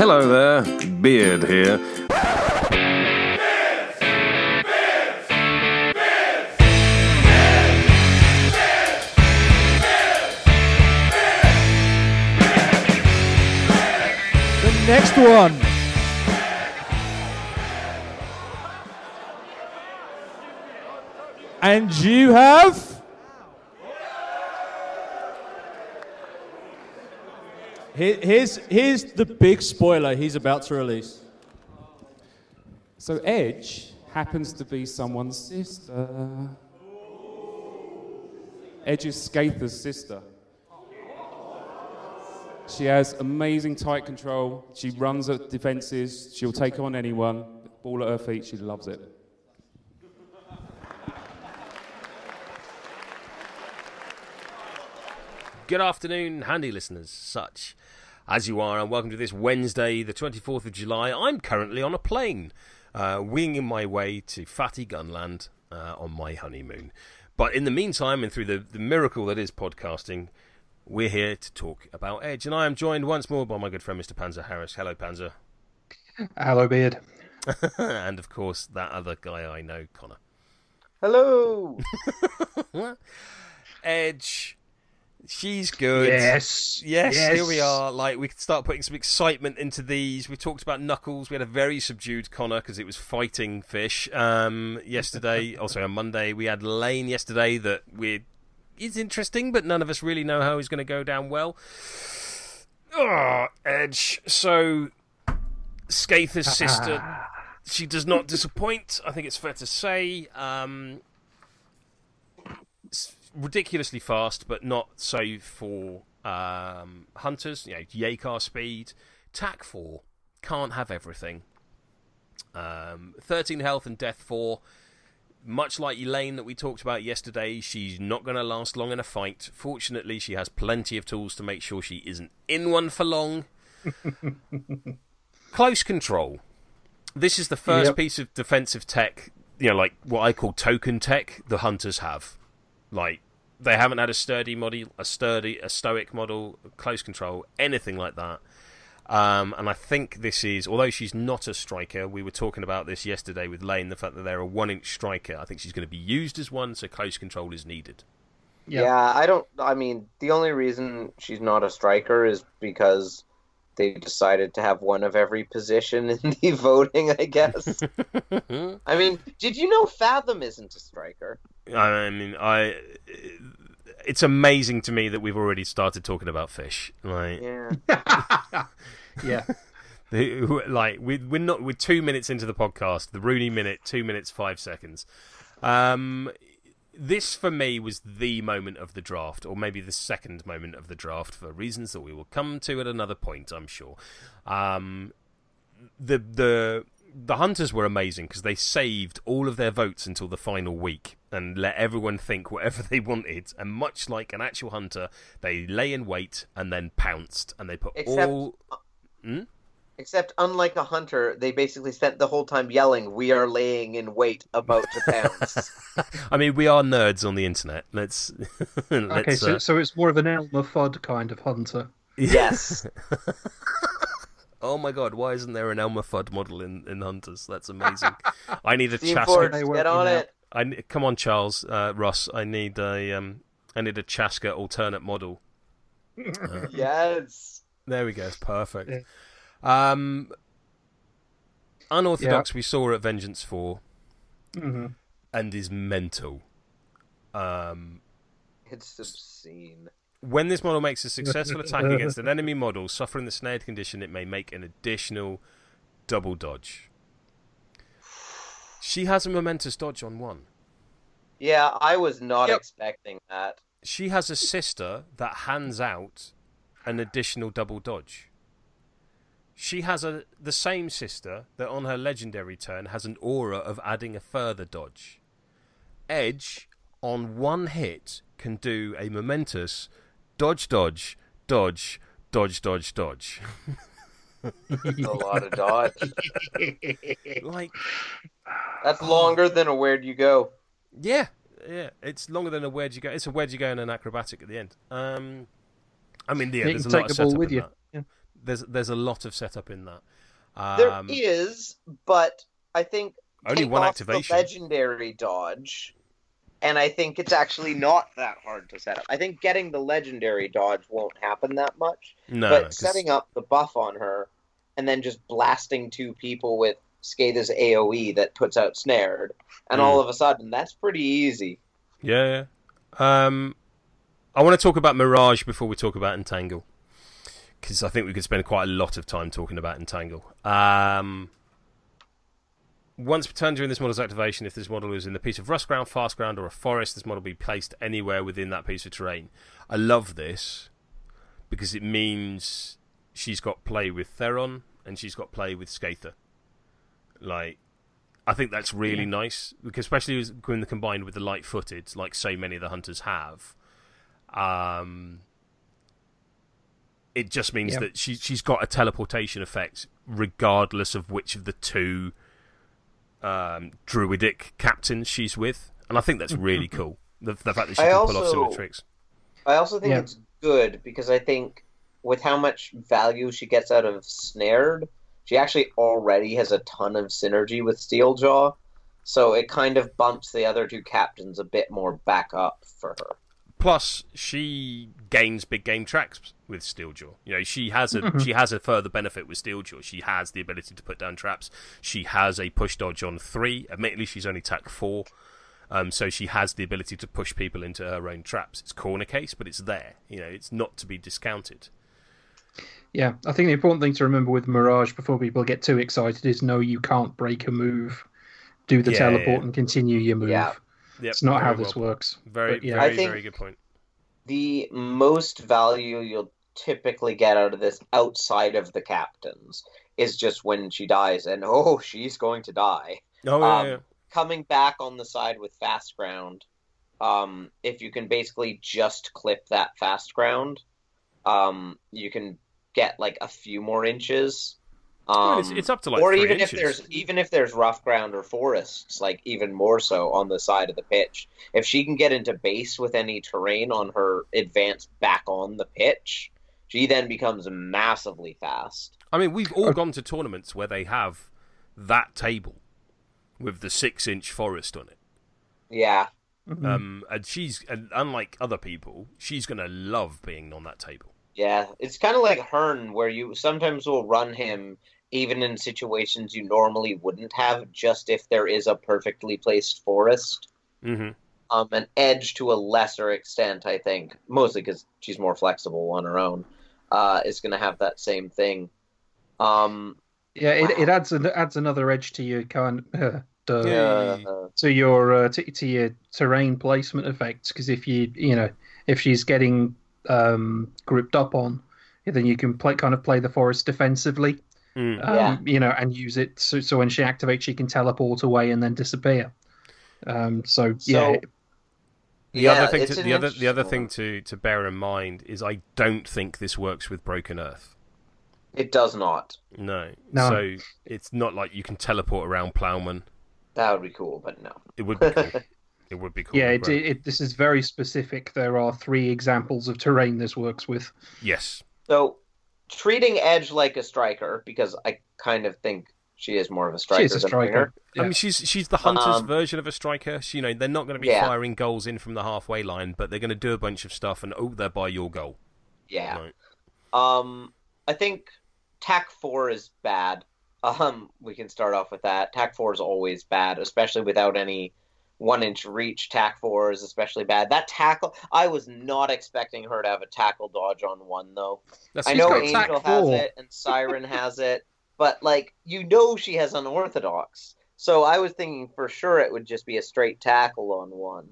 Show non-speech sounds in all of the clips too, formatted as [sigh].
Hello there, Beard here. The next one. And you have. Here- Here's, here's the big spoiler he's about to release. So Edge happens to be someone's sister. Edge is Skatha's sister. She has amazing tight control. She runs at defenses. She'll take on anyone. Ball at her feet. She loves it. Good afternoon, handy listeners, such as you are, and welcome to this Wednesday, the 24th of July. I'm currently on a plane, uh, winging my way to Fatty Gunland uh, on my honeymoon. But in the meantime, and through the, the miracle that is podcasting, we're here to talk about Edge. And I am joined once more by my good friend, Mr. Panzer Harris. Hello, Panzer. Hello, Beard. [laughs] and of course, that other guy I know, Connor. Hello. [laughs] Edge. She's good. Yes. Yes, Yes. here we are. Like we can start putting some excitement into these. We talked about Knuckles. We had a very subdued Connor because it was fighting fish. Um, yesterday, [laughs] also on Monday, we had Lane yesterday that we is interesting, but none of us really know how he's going to go down well. Oh, Edge. So, Skatha's sister, [laughs] she does not disappoint. I think it's fair to say. Um, ridiculously fast, but not so for um, hunters. You know, yay car speed. Tack four can't have everything. Um, Thirteen health and death four. Much like Elaine that we talked about yesterday, she's not going to last long in a fight. Fortunately, she has plenty of tools to make sure she isn't in one for long. [laughs] Close control. This is the first Yep. piece of defensive tech, you know, like what I call token tech, the hunters have. Like they haven't had a sturdy model, a sturdy, a stoic model, close control, anything like that. Um, and I think this is, although she's not a striker, we were talking about this yesterday with Lane, the fact that they're a one-inch striker. I think she's going to be used as one, so close control is needed. Yeah. Yeah, I don't. I mean, the only reason she's not a striker is because they decided to have one of every position in [laughs] the voting. I guess. [laughs] I mean, did you know Fathom isn't a striker? I mean, I. It's amazing to me that we've already started talking about fish. Like, Yeah. [laughs] Yeah. [laughs] The- like we we're not we're two minutes into the podcast the rooney minute two minutes five seconds um this for me was the moment of the draft or maybe the second moment of the draft for reasons that we will come to at another point i'm sure um the the the hunters were amazing because they saved all of their votes until the final week and let everyone think whatever [laughs] they wanted and much like an actual hunter they lay in wait and then pounced and they put Except- all Except, unlike a hunter, they basically spent the whole time yelling, "We are laying in wait, about to pounce." [laughs] I mean, we are nerds on the internet. Let's. [laughs] Okay, let's so, uh, so it's more of an Elmer Fudd kind of hunter. yes. Oh my god, why isn't there an Elmer Fudd model in, in Hunters? That's amazing. [laughs] I need a Team Chaska. Get on it. I come on, Charles uh, Ross. I need a um, I need a Chaska alternate model. [laughs] Yes. There we go. It's perfect. Um, unorthodox. We saw at Vengeance Four, hmm and is mental. Um, It's obscene. When this model makes a successful attack [laughs] against an enemy model suffering the snared condition, it may make an additional double dodge. She has a momentous dodge on one. Yeah, I was not Yep. expecting that. She has a sister that hands out an additional double dodge. She has a the same sister that on her legendary turn has an aura of adding a further dodge. Edge on one hit can do a momentous dodge dodge dodge dodge dodge dodge. A lot of dodge. [laughs] like That's longer than a where'd you go? yeah, yeah, it's longer than a where'd you go. It's a where'd you go and an acrobatic at the end. Um I mean, yeah, You there's can a lot take of ball setup with in you. that. Yeah. There's there's a lot of setup in that. There Um, is, but I think Only take one off activation. The legendary dodge, and I think it's actually not that hard to set up. I think getting the legendary dodge won't happen that much, no, but 'cause- setting up the buff on her and then just blasting two people with Skatha's AOE that puts out snared, and Mm. all of a sudden that's pretty easy. Yeah, yeah. Um, I want to talk about Mirage before we talk about Entangle, because I think we could spend quite a lot of time talking about Entangle. Um, once per turn during this model's activation, if this model is in a piece of rough ground, fast ground, or a forest, this model will be placed anywhere within that piece of terrain. I love this because it means she's got play with Theron and she's got play with Skatha. Like, I think that's really nice, because especially when combined with the light-footed, like so many of the hunters have. Um, it just means Yeah. that she she's got a teleportation effect, regardless of which of the two um, druidic captain she's with, and I think that's really cool. The, the fact that she I can pull off also- similar tricks. I also think Yeah. it's good because I think with how much value she gets out of snared, she actually already has a ton of synergy with Steeljaw. So it kind of bumps the other two captains a bit more back up for her. Plus, she gains big game tracks with Steeljaw. You know, she has a Mm-hmm. she has a further benefit with Steeljaw. She has the ability to put down traps. She has a push dodge on three. Admittedly, she's only tack four, um, so she has the ability to push people into her own traps. It's corner case, but it's there. You know, it's not to be discounted. Yeah, I think the important thing to remember with Mirage before people get too excited is no, you can't break a move, do the Yeah, teleport, yeah. and continue your move. Yeah. Yep, It's not how very this well works. Very, But yeah. very, I think- very good point. The most value you'll typically get out of this outside of the captains is just when she dies, and oh, she's going to die. Oh yeah, Um, yeah. coming back on the side with fast ground, um, if you can basically just clip that fast ground, um, you can get like a few more inches. I Um, it's, it's up to like or three even inches. if there's even if there's rough ground or forests, like even more so on the side of the pitch. If she can get into base with any terrain on her advance back on the pitch, she then becomes massively fast. I mean, we've all Uh, gone to tournaments where they have that table with the six-inch forest on it. Yeah, Mm-hmm. Um, and she's and unlike other people, she's gonna love being on that table. Yeah, it's kind of like Hearne, where you sometimes will run him even in situations you normally wouldn't have, just if there is a perfectly placed forest. Mm-hmm. Um, an edge to a lesser extent, I think, mostly because she's more flexible on her own, uh, is going to have that same thing. Um, Yeah, it, Wow. it adds an, adds another edge to your kind [laughs] uh, to, Yeah. to your uh, to, to your terrain placement effects because if you you know if she's getting um, grouped up on, then you can play kind of play the forest defensively. Mm. um, Yeah. you know, and use it so, so when she activates, she can teleport away and then disappear. Um, so, yeah, So- The yeah, other thing, to, the other, the other interesting thing to, to bear in mind is I don't think this works with Broken Earth. It does not. No, No. so it's not like you can teleport around Plowman. That would be cool, but no. It would be cool. [laughs] it would be cool. yeah, with it, it, this is very specific. There are three examples of terrain this works with. yes, So, treating Edge like a striker, because I kind of think she is more of a striker She is a than a winger. striker. I mean she's she's the hunter's Um, version of a striker. She, you know, they're not going to be Yeah. firing goals in from the halfway line, but they're going to do a bunch of stuff, and oh, they're by your goal. Yeah. Right. Um, I think TAC four is bad. [laughs] Um, we can start off with that. TAC four is always bad, especially without any one inch reach. TAC four is especially bad. That tackle, I was not expecting her to have a tackle dodge on one though. That's I know got- TAC Angel has it and Siren has it, but like you know she has unorthodox. So I was thinking for sure it would just be a straight tackle on one.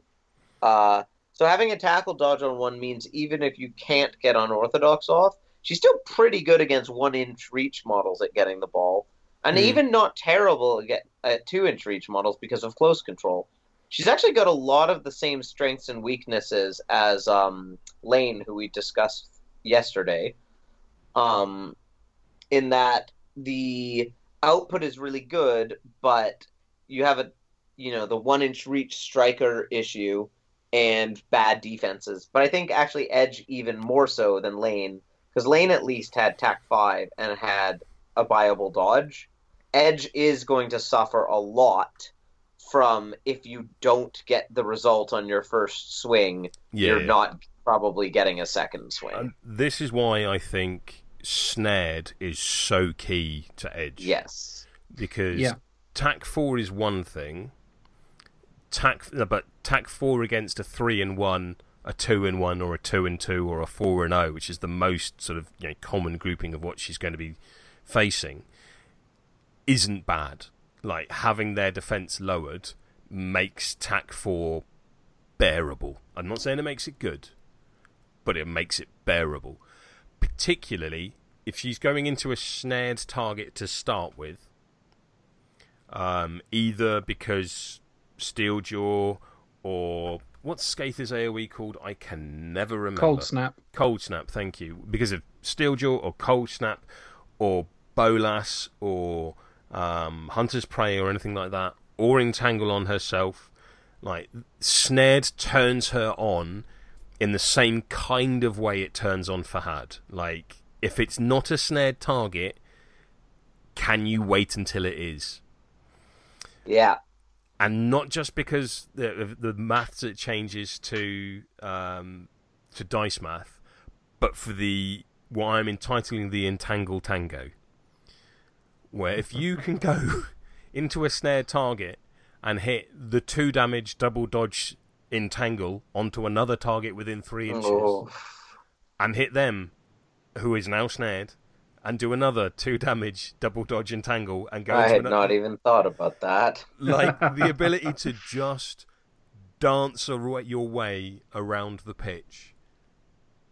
Uh, so having a tackle dodge on one means even if you can't get unorthodox off, she's still pretty good against one inch reach models at getting the ball, and Hmm. even not terrible at, at two inch reach models because of close control. She's actually got a lot of the same strengths and weaknesses as um, Lane, who we discussed yesterday. Um, in that the output is really good, but you have a you know the one inch reach striker issue and bad defenses. But I think actually Edge even more so than Lane because Lane at least had Tac five and had a viable dodge. Edge is going to suffer a lot from if you don't get the result on your first swing, Yeah, you're yeah. not probably getting a second swing. And this is why I think snared is so key to edge. yes. because Yeah. tack four is one thing. Tack, but tack four against a three and one, a two and one, or a two and two, or a four and zero, which is the most sort of you know, common grouping of what she's going to be facing, isn't bad. Like having their defense lowered makes tack four bearable. I'm not saying it makes it good, but it makes it bearable. Particularly if she's going into a snared target to start with, um, either because Steeljaw or what's Skatha's AoE called? I can never remember. Cold snap. Cold Snap, thank you. Because of Steeljaw or Cold Snap or Bolas or um, Hunter's Prey or anything like that, or Entangle on herself. Like, Snared turns her on in the same kind of way it turns on Fahad. Like, if it's not a snared target, can you wait until it is? Yeah. and not just because the the maths it changes to um, to dice math, but for the what I'm entitling the entangle tango, where if you [laughs] can go [laughs] into a snare target and hit the two damage double dodge entangle onto another target within three inches Oh, and hit them, who is now snared, and do another two damage double dodge entangle and go I into had ano- not even thought about that. like the [laughs] ability to just dance ar- your way around the pitch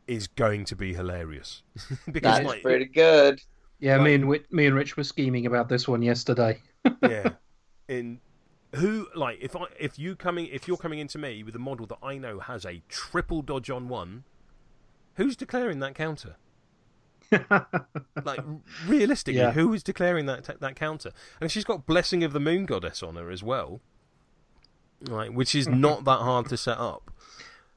is going to be hilarious [laughs] because That's like pretty good. Yeah, Right. me and me and Rich were scheming about this one yesterday. [laughs] yeah in who like if I if you coming if you're coming into me with a model that I know has a triple dodge on one who's declaring that counter? Like [laughs] realistically Yeah. who is declaring that that counter? And she's got blessing of the moon goddess on her as well. Right which is not that hard to set up.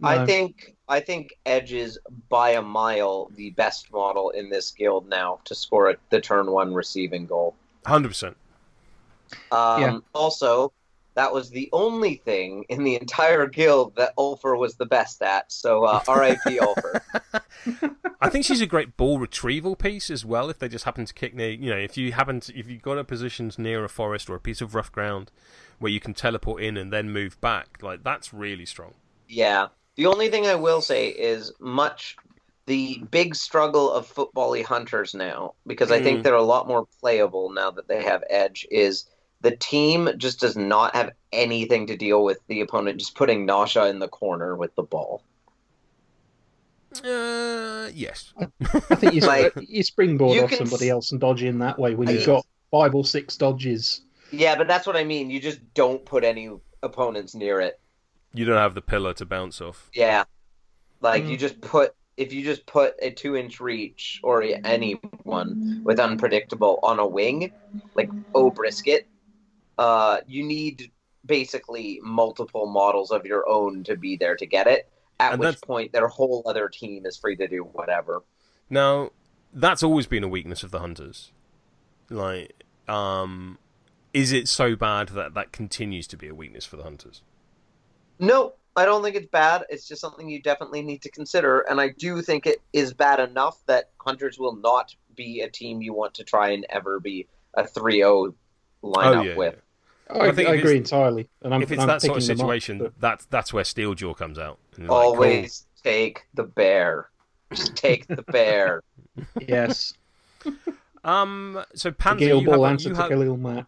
I think I think Edge is by a mile the best model in this guild now to score at the turn one receiving goal. 100% Um, Yeah. Also, that was the only thing in the entire guild that Ulfr was the best at. So uh, R.I.P. [laughs] Ulfr. I think she's a great ball retrieval piece as well. If they just happen to kick near, you know, if you happen to, if you've got a position near a forest or a piece of rough ground where you can teleport in and then move back, like that's really strong. Yeah. The only thing I will say is much the big struggle of footbally hunters now, because I Mm. think they're a lot more playable now that they have edge, is the team just does not have anything to deal with the opponent just putting Nasha in the corner with the ball. Uh, yes. I think you, [laughs] Like, you springboard you off can somebody s- else and dodge in that way when you've Yeah. got five or six dodges. Yeah, but that's what I mean. You just don't put any opponents near it. You don't have the pillar to bounce off. Yeah. Like Mm. you just put if you just put a two inch reach or anyone with unpredictable on a wing, like oh brisket, uh, you need basically multiple models of your own to be there to get it. At And which that's- point their whole other team is free to do whatever. Now, that's always been a weakness of the hunters. Like, um, is it so bad that that continues to be a weakness for the hunters? No, I don't think it's bad. It's just something you definitely need to consider, and I do think it is bad enough that hunters will not be a team you want to try and ever be a 3-0 lineup oh yeah. with. I, I I, think if agree entirely. And I'm, if it's I'm that sort of picking them up, situation, but- that's that's where Steeljaw comes out. And you're like, cool. Always take the bear. Just take the bear. [laughs] yes, Um. So the Panzer, you have, a, you, have, Khalil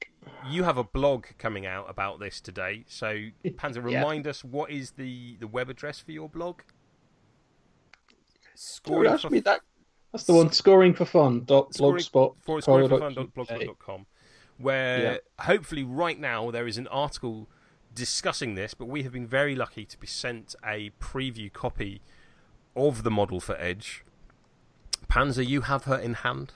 you have a blog coming out about this today. So [laughs] Panzer, Yeah. remind us what is the the web address for your blog? Don't Scoring for me that. That's the one. Scoring for fun. Dot Scoring- blogspot. for co dot scoringforfun.blogspot.com, where Yeah. hopefully right now there is an article discussing this, but we have been very lucky to be sent a preview copy of the model for Edge. Panzer, you have her in hand.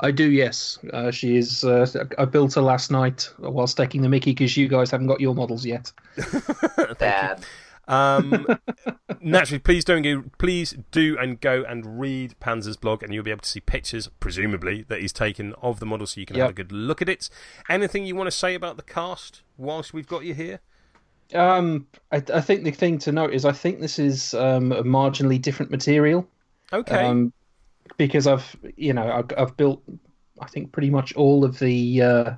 I do, yes. Uh, she is. Uh, I built her last night whilst taking the Mickey because you guys haven't got your models yet. [laughs] Thank you. Um, [laughs] naturally, please don't go. Please do and go and read Panzer's blog, and you'll be able to see pictures, presumably that he's taken of the model, so you can have a good look at it. Anything you want to say about the cast whilst we've got you here? Um, I, I think the thing to note is I think this is um, a marginally different material. Okay. Um, because I've you know I've, I've built I think pretty much all of the uh,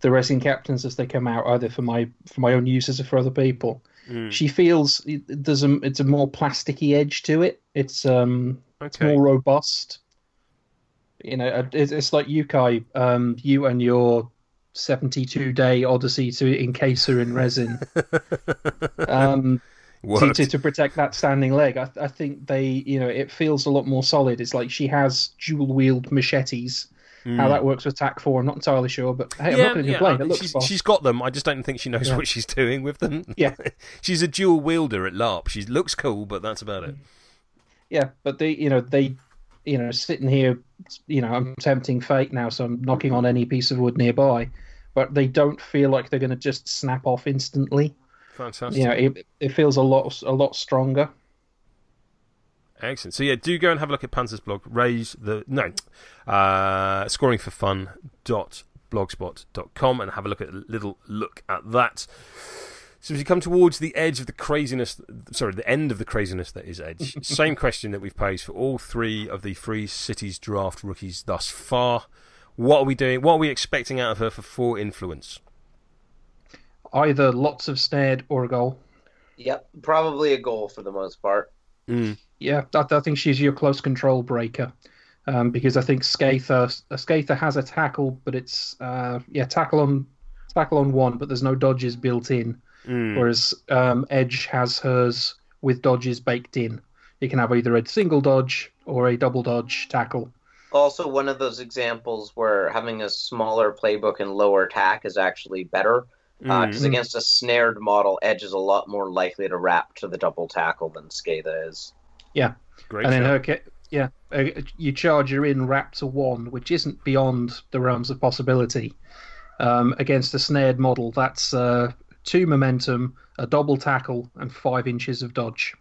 the racing captains as they come out either for my for my own uses or for other people. Mm. She feels there's a it's a more plasticky edge to it. It's um it's more robust. You know, uh, it's, it's like you, Kai. Um, you and your 72 day odyssey to encase her in resin. [laughs] um, to, to, to protect that standing leg. I, I think they, you know, it feels a lot more solid. It's like she has dual wield machetes. How that works with TAC 4, I'm not entirely sure, but hey, I'm not going to complain. uh, it looks she's, she's got them. I just don't think she knows Yeah. what she's doing with them. Yeah. [laughs] she's a dual wielder at LARP. She looks cool, but that's about it. Yeah, but they, you know, they, you know, sitting here, you know, I'm tempting fate now, so I'm knocking on any piece of wood nearby, but they don't feel like they're going to just snap off instantly. Fantastic. You know, it, it feels a lot, a lot stronger. Excellent. So yeah, do go and have a look at Panzer's blog. Raise the no, uh, scoringforfun.blogspot.com and have a look at a little look at that. So as you come towards the edge of the craziness, sorry, the end of the craziness that is Edge. [laughs] Same question that we've posed for all three of the Free Cities draft rookies thus far. What are we doing? What are we expecting out of her for four influence? Either lots of snared or a goal. Yep, probably a goal for the most part. Yeah, I, I think she's your close control breaker. Um, because I think Skatha, uh, Skatha has a tackle, but it's uh, yeah tackle on tackle on one, but there's no dodges built in. Whereas um, Edge has hers with dodges baked in. You can have either a single dodge or a double dodge tackle. Also, one of those examples where having a smaller playbook and lower attack is actually better. Because Mm. against a snared model, Edge is a lot more likely to wrap to the double tackle than Skatha is. Great. and in shout. her ca- yeah, uh, you charge her in wrap to one, which isn't beyond the realms of possibility. Um, against a snared model, that's uh, two momentum, a double tackle, and five inches of dodge.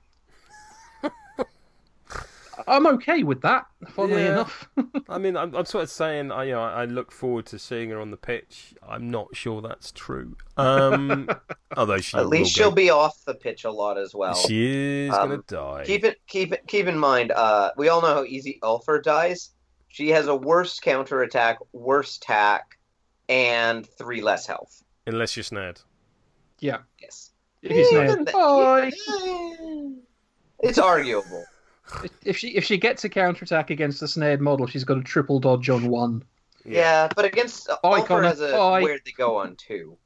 I'm okay with that, funnily Yeah. enough. [laughs] I mean, I'm, I'm sort of saying, I, you know, I look forward to seeing her on the pitch. I'm not sure that's true. Um, [laughs] although she At least will she'll go. be off the pitch a lot as well. She is Um, gonna die. Keep it, keep it, keep in mind. Uh, we all know how easy Ulfr dies. She has a worse counter attack, worse tack, and three less health. Unless you're snared. yeah, Yes, if he's Even snared, th- bye. it's arguable. [laughs] If she if she gets a counterattack against the snared model, she's got a triple dodge on one, Yeah, but against uh, Bye, Ulfr Connor. has a Bye. where they go on two.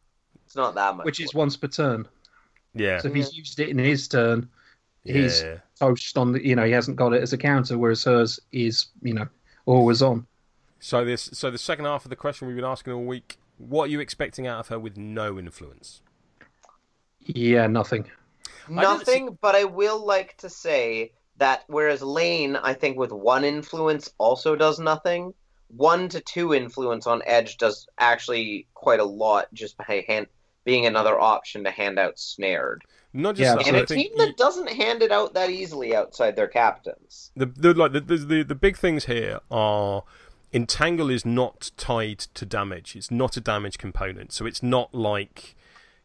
It's not that much. which is once per turn. Yeah. So if he's used it in his turn, he's Yeah. toast on the you know he hasn't got it as a counter, whereas hers is you know always on. So this, so the second half of the question we've been asking all week: What are you expecting out of her with no influence? Yeah, nothing. Nothing, but I will like to say that whereas Lane, I think with one influence also does nothing, one to two influence on Edge does actually quite a lot just by hand, being another option to hand out snared. Not just Yeah, that, And I a think team that doesn't hand it out that easily outside their captains. the the like the, the the the big things here are entangle is not tied to damage. It's not a damage component, so it's not like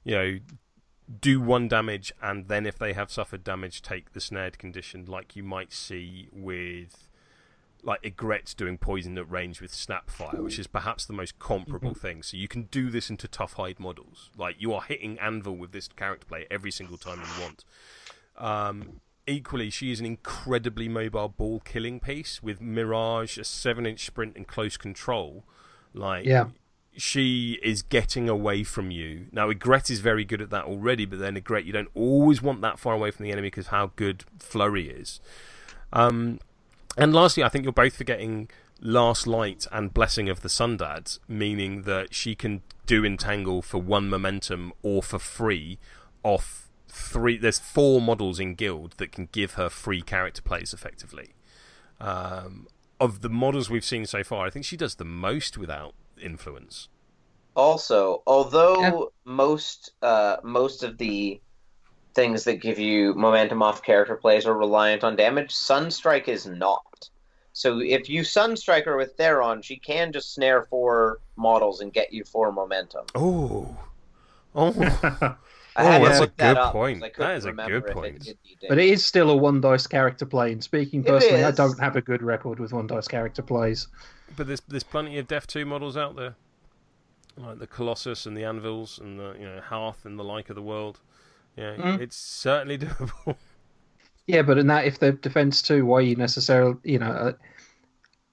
you know do one damage and then if they have suffered damage take the snared condition like you might see with like Egret doing poison at range with Snapfire, which is perhaps the most comparable thing. So you can do this into tough hide models. Like you are hitting Anvil with this character play every single time you want. Um, equally, she is an incredibly mobile ball killing piece with Mirage, a seven inch sprint, and close control. Like, Yeah. She is getting away from you. Now, Egret is very good at that already, but then Egret, you don't always want that far away from the enemy because how good Flurry is. Um, and lastly, I think you're both forgetting Last Light and Blessing of the Sundads, meaning that she can do Entangle for one momentum or for free off three. There's four models in Guild that can give her free character plays effectively. Um, of the models we've seen so far, I think she does the most without influence. Also, although Yeah. most uh, most of the things that give you momentum off character plays are reliant on damage. Sunstrike is not. So if you Sunstrike her with Theron, she can just snare four models and get you four momentum. Oh, oh, [laughs] I Oh, had to that's a look that good up, point. 'cause I That is a good if it point. did But it is still a one dice character play. And speaking personally, I don't have a good record with one dice character plays. but there's there's plenty of Def two models out there, like the Colossus and the Anvils and the you know Hearth and the like of the world. Yeah, Mm. it's certainly [laughs] doable. Yeah, but in that, if they're defense two, why you necessarily, you know, uh,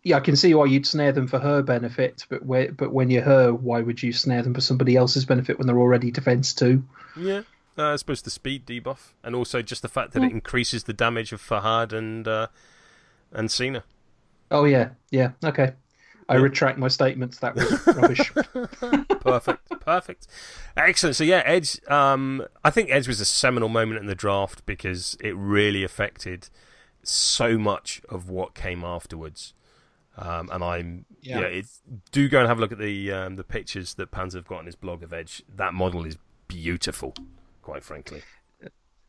yeah, I can see why you'd snare them for her benefit, but where, but when you're her, why would you snare them for somebody else's benefit when they're already defense two? yeah, uh, I suppose the speed debuff and also just the fact that it increases the damage of Fahad and uh, and Seenah. Oh yeah, yeah, okay. I Yeah. retract my statements. That was rubbish. [laughs] perfect, perfect, excellent. So yeah, Edge. Um, I think Edge was a seminal moment in the draft because it really affected so much of what came afterwards. Um, and I'm yeah, Yeah. it's, do go and have a look at the um, the pictures that Panzer have got on his blog of Edge. That model is beautiful, quite frankly.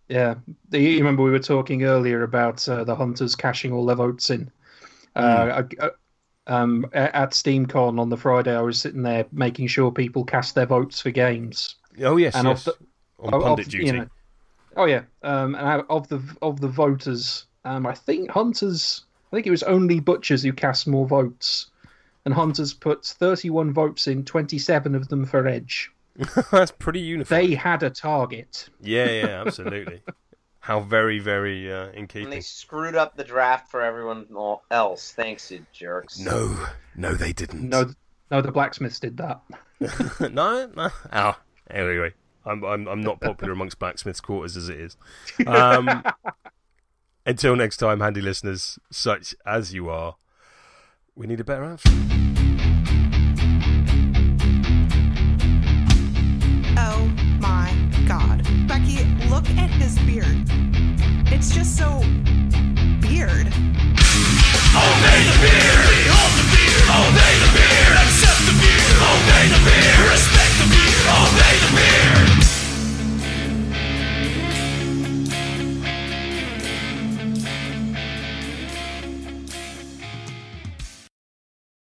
Yeah, you remember we were talking earlier about uh, the hunters cashing all their votes in. Uh, I- I- um, at SteamCon on the Friday, I was sitting there making sure people cast their votes for games. Oh yes, And yes. the- on Of- pundit of, duty. you know- oh yeah, um, and of the of the voters, um, I think hunters. I think it was only butchers who cast more votes, and hunters put thirty-one votes in, twenty-seven of them for Edge. [laughs] That's pretty uniform. They had a target. Yeah, yeah, absolutely. [laughs] How very, very uh, in And keeping. they screwed up the draft for everyone else. Thanks, you jerks. No, no, they didn't. No, no, the blacksmiths did that. [laughs] no, no. Oh, anyway, I'm, I'm, I'm not popular amongst blacksmiths' quarters as it is. Um, until next time, handy listeners, such as you are, we need a better answer. Oh my god. Becky, look at his beard. It's just so beard. Obey the beard! Behold the beard! Obey the beard! Accept the beard! Obey the beard! Respect the beard! Obey the beard!